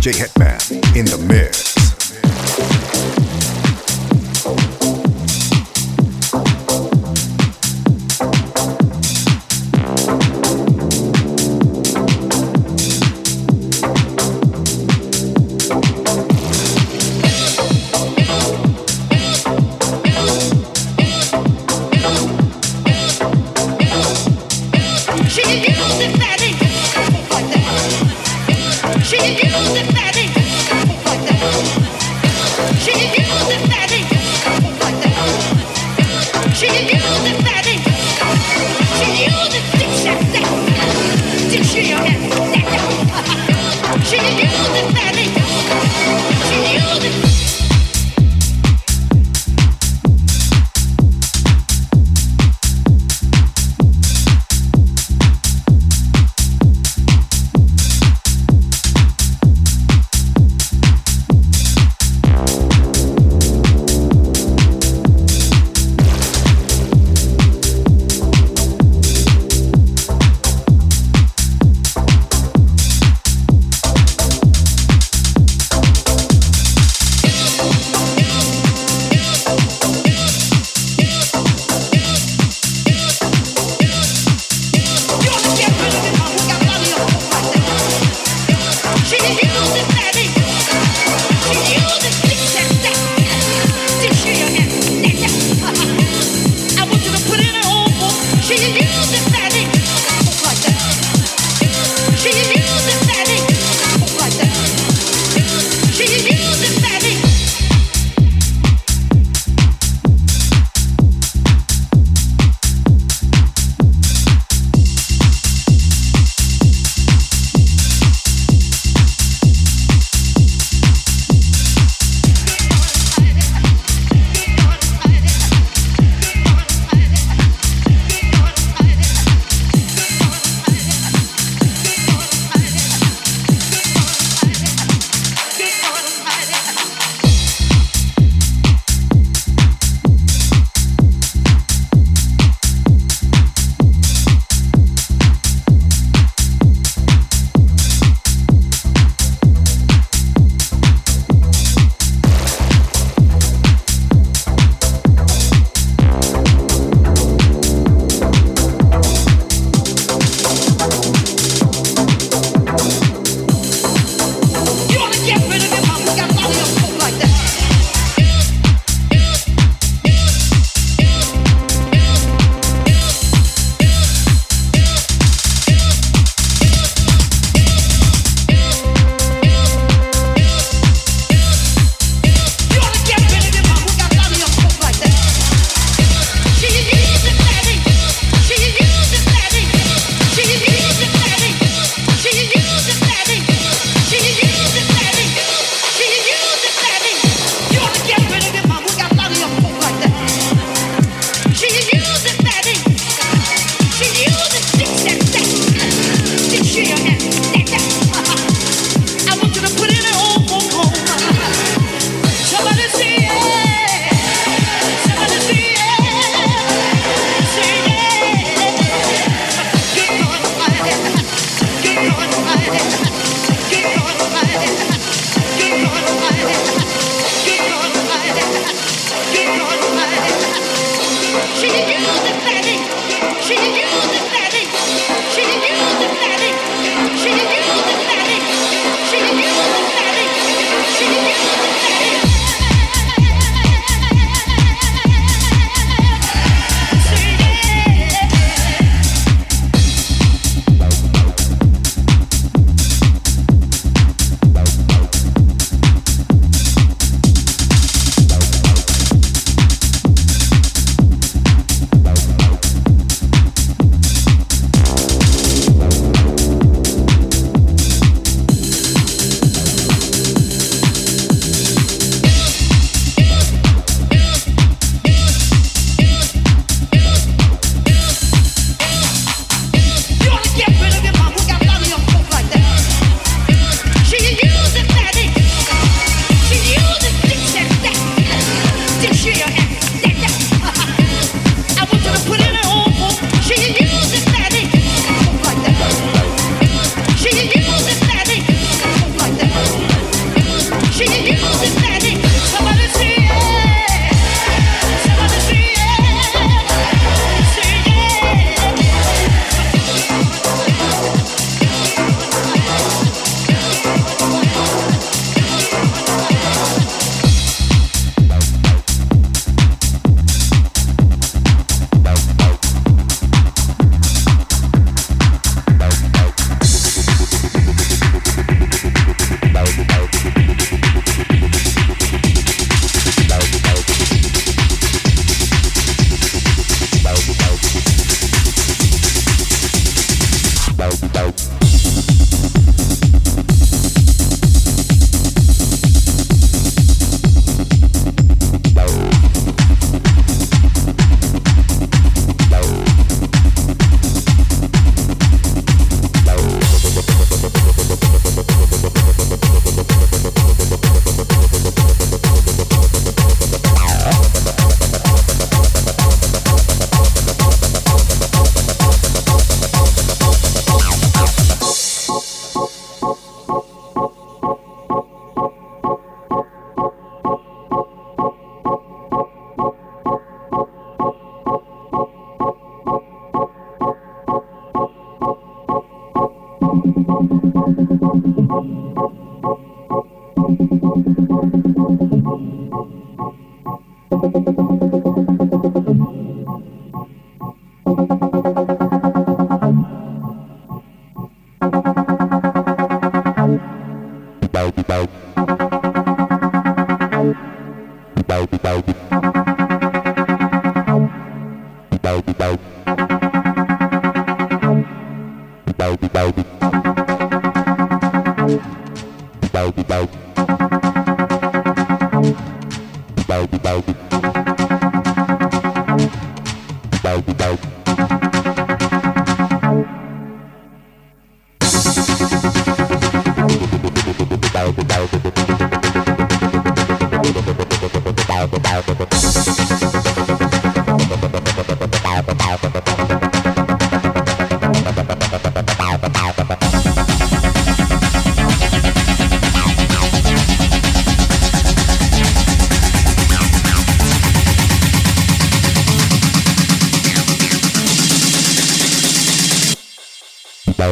DJ Hitman in the mix.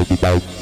bye. bye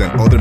And other